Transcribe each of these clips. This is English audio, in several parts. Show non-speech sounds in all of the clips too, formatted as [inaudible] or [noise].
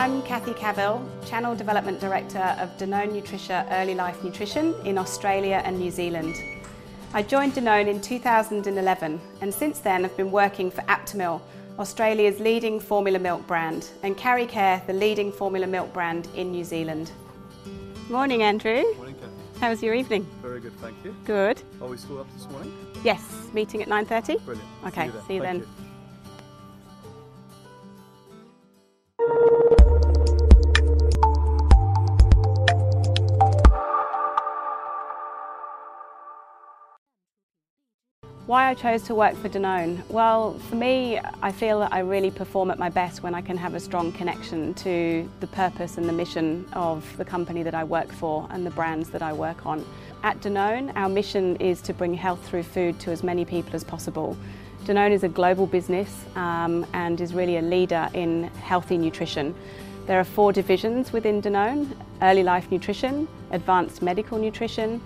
I'm Kathy Cavill, Channel Development Director of Danone Nutricia Early Life Nutrition in Australia and New Zealand. I joined Danone in 2011 and since then have been working for Aptamil, Australia's leading formula milk brand, and Care, the leading formula milk brand in New Zealand. Morning, Andrew. Morning, Kathy. How was your evening? Very good, thank you. Good. Are we still up this morning? Yes, meeting at 9.30? Brilliant. Okay, see you then. Thank you. Why I chose to work for Danone? Well, for me, I feel that I really perform at my best when I can have a strong connection to the purpose and the mission of the company that I work for and the brands that I work on. At Danone, our mission is to bring health through food to as many people as possible. Danone is a global business um, and is really a leader in healthy nutrition. There are four divisions within Danone, Early Life Nutrition, Advanced Medical Nutrition,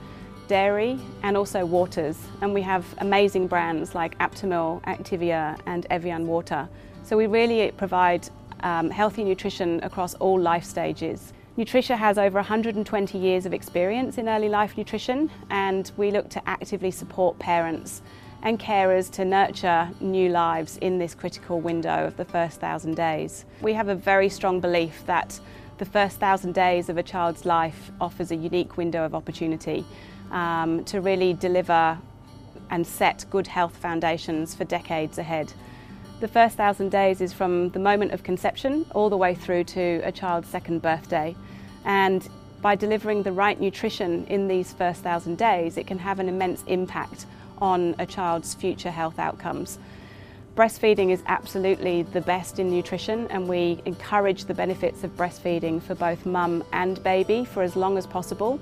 dairy and also waters and we have amazing brands like Aptamil, Activia and Evian Water. So we really provide um, healthy nutrition across all life stages. Nutricia has over 120 years of experience in early life nutrition and we look to actively support parents and carers to nurture new lives in this critical window of the first thousand days. We have a very strong belief that the first thousand days of a child's life offers a unique window of opportunity um, to really deliver and set good health foundations for decades ahead. The first thousand days is from the moment of conception all the way through to a child's second birthday. And by delivering the right nutrition in these first thousand days, it can have an immense impact on a child's future health outcomes. Breastfeeding is absolutely the best in nutrition and we encourage the benefits of breastfeeding for both mum and baby for as long as possible.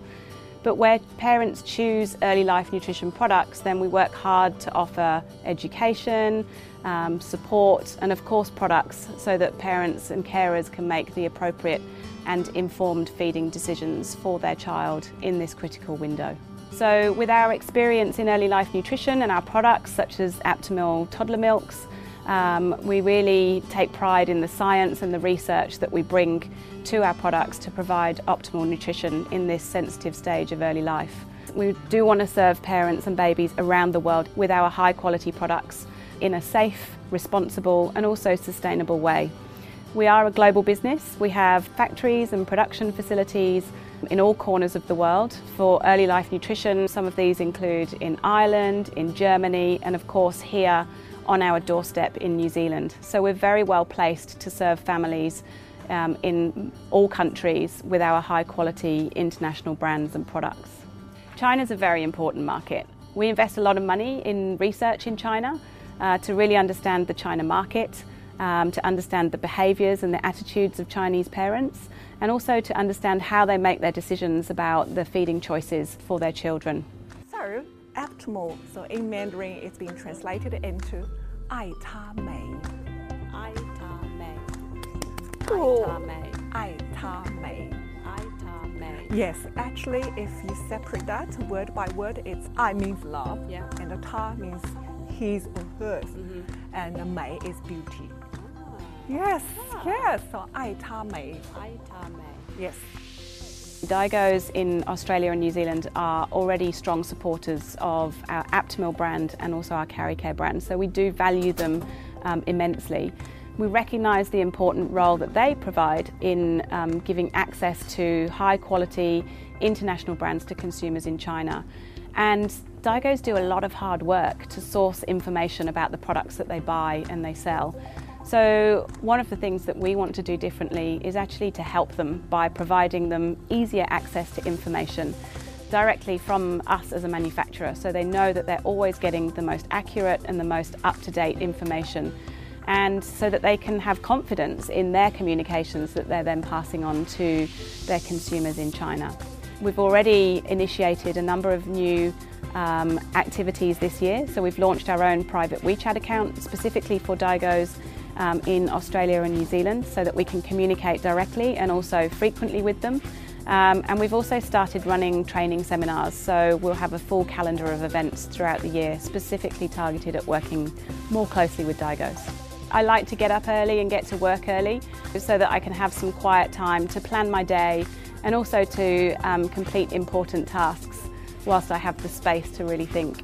But where parents choose early life nutrition products, then we work hard to offer education, um, support, and of course products so that parents and carers can make the appropriate and informed feeding decisions for their child in this critical window. So with our experience in early life nutrition and our products such as Aptamil toddler milks, um, we really take pride in the science and the research that we bring to our products to provide optimal nutrition in this sensitive stage of early life. We do want to serve parents and babies around the world with our high quality products in a safe, responsible and also sustainable way. We are a global business. We have factories and production facilities in all corners of the world for early life nutrition. Some of these include in Ireland, in Germany and of course here on our doorstep in New Zealand. So we're very well placed to serve families um, in all countries with our high quality international brands and products. China is a very important market. We invest a lot of money in research in China uh, to really understand the China market, um, to understand the behaviours and the attitudes of Chinese parents, and also to understand how they make their decisions about the feeding choices for their children. So, Aptamil, so in Mandarin, it's been translated into 爱他美.爱他美.爱他美.爱他美. Yes, actually, if you separate that word by word, it's I means love, yeah. and the ta means his or hers, mm -hmm. and the mei is beauty. Yes, yes. So aitame. Aitame. Yes. Daigous in Australia and New Zealand are already strong supporters of our Aptamil brand and also our Karicare brand, so we do value them um, immensely. We recognise the important role that they provide in um, giving access to high quality international brands to consumers in China. And Daigous do a lot of hard work to source information about the products that they buy and they sell. So, one of the things that we want to do differently is actually to help them by providing them easier access to information directly from us as a manufacturer so they know that they're always getting the most accurate and the most up to date information and so that they can have confidence in their communications that they're then passing on to their consumers in China. We've already initiated a number of new um, activities this year. So we've launched our own private WeChat account specifically for Daigous um, in Australia and New Zealand so that we can communicate directly and also frequently with them. Um, and we've also started running training seminars, so we'll have a full calendar of events throughout the year specifically targeted at working more closely with Daigous. I like to get up early and get to work early so that I can have some quiet time to plan my day and also to um, complete important tasks whilst I have the space to really think.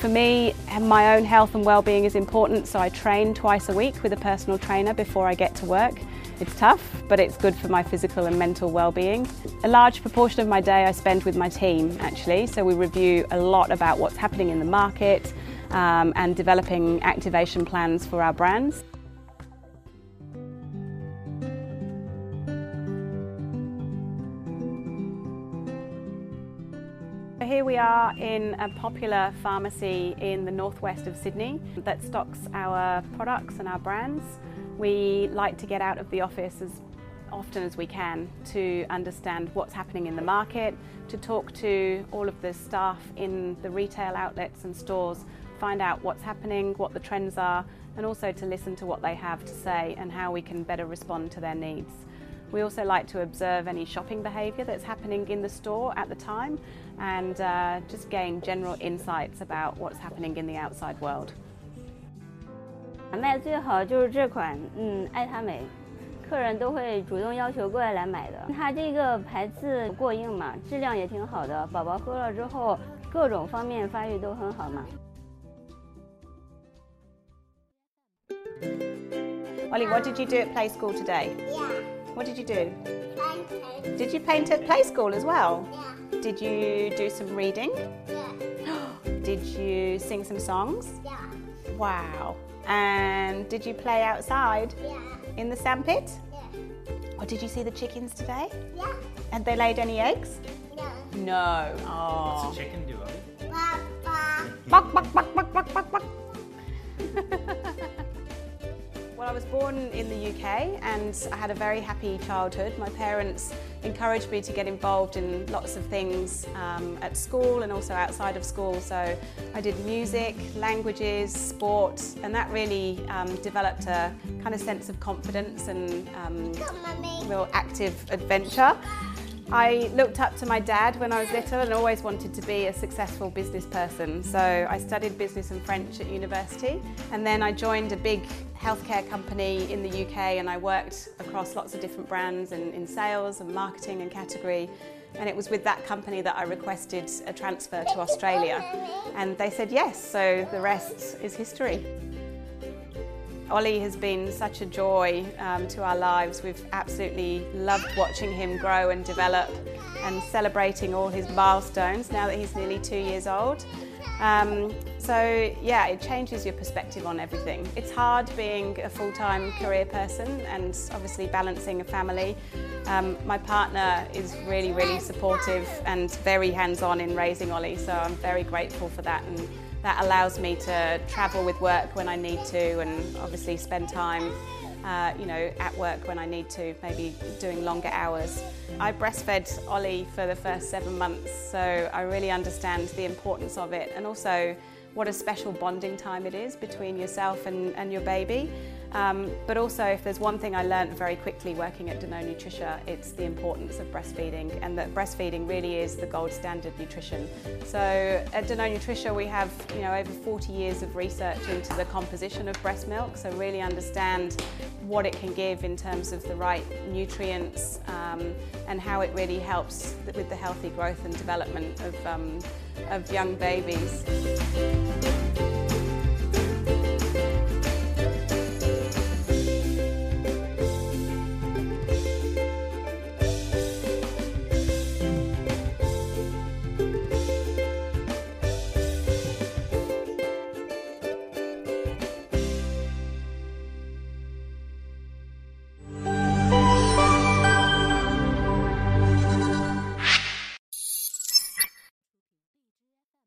For me, my own health and well-being is important, so I train twice a week with a personal trainer before I get to work. It's tough, but it's good for my physical and mental well-being. A large proportion of my day I spend with my team, actually, so we review a lot about what's happening in the market um, and developing activation plans for our brands. Here we are in a popular pharmacy in the northwest of Sydney that stocks our products and our brands. We like to get out of the office as often as we can to understand what's happening in the market, to talk to all of the staff in the retail outlets and stores, find out what's happening, what the trends are, and also to listen to what they have to say and how we can better respond to their needs. We also like to observe any shopping behaviour that's happening in the store at the time and uh, just gain general insights about what's happening in the outside world. 卖最好就是这款，嗯，爱他美，客人都会主动要求过来来买的。它这个牌子过硬嘛，质量也挺好的，宝宝喝了之后各种方面发育都很好嘛。Ollie, what did you do at play school today? Yeah. What did you do? Painted. Did you paint at play school as well? Yeah. Did you do some reading? Yeah. [gasps] Did you sing some songs? Yeah. Wow. And did you play outside Yeah. in the sandpit? Yeah. Or did you see the chickens today? Yeah. Had they laid any eggs? No. No. What's Oh. a chicken do, Ollie? Papa. Buck, buck, buck, buck, buck, buck, buck. well, [laughs] I was born in the UK and I had a very happy childhood. My parents encouraged me to get involved in lots of things um, at school and also outside of school. So I did music, languages, sport, and that really um, developed a kind of sense of confidence and um, real active adventure. I looked up to my dad when I was little and always wanted to be a successful business person. So I studied business and French at university and then I joined a big healthcare company in the UK and I worked across lots of different brands and in sales and marketing and category. And it was with that company that I requested a transfer to Australia. And they said yes, so the rest is history. Ollie has been such a joy um, to our lives. We've absolutely loved watching him grow and develop and celebrating all his milestones now that he's nearly two years old. Um, so yeah, it changes your perspective on everything. It's hard being a full-time career person and obviously balancing a family. Um, my partner is really, really supportive and very hands-on in raising Ollie, so I'm very grateful for that. And that allows me to travel with work when I need to and obviously spend time uh, you know, at work when I need to, maybe doing longer hours. I breastfed Ollie for the first seven months, so I really understand the importance of it and also what a special bonding time it is between yourself and, and your baby. Um, but also, if there's one thing I learned very quickly working at Danone Nutricia, it's the importance of breastfeeding and that breastfeeding really is the gold standard nutrition. So at Danone Nutricia, we have you know over 40 years of research into the composition of breast milk, so really understand what it can give in terms of the right nutrients um, and how it really helps with the healthy growth and development of, um, of young babies.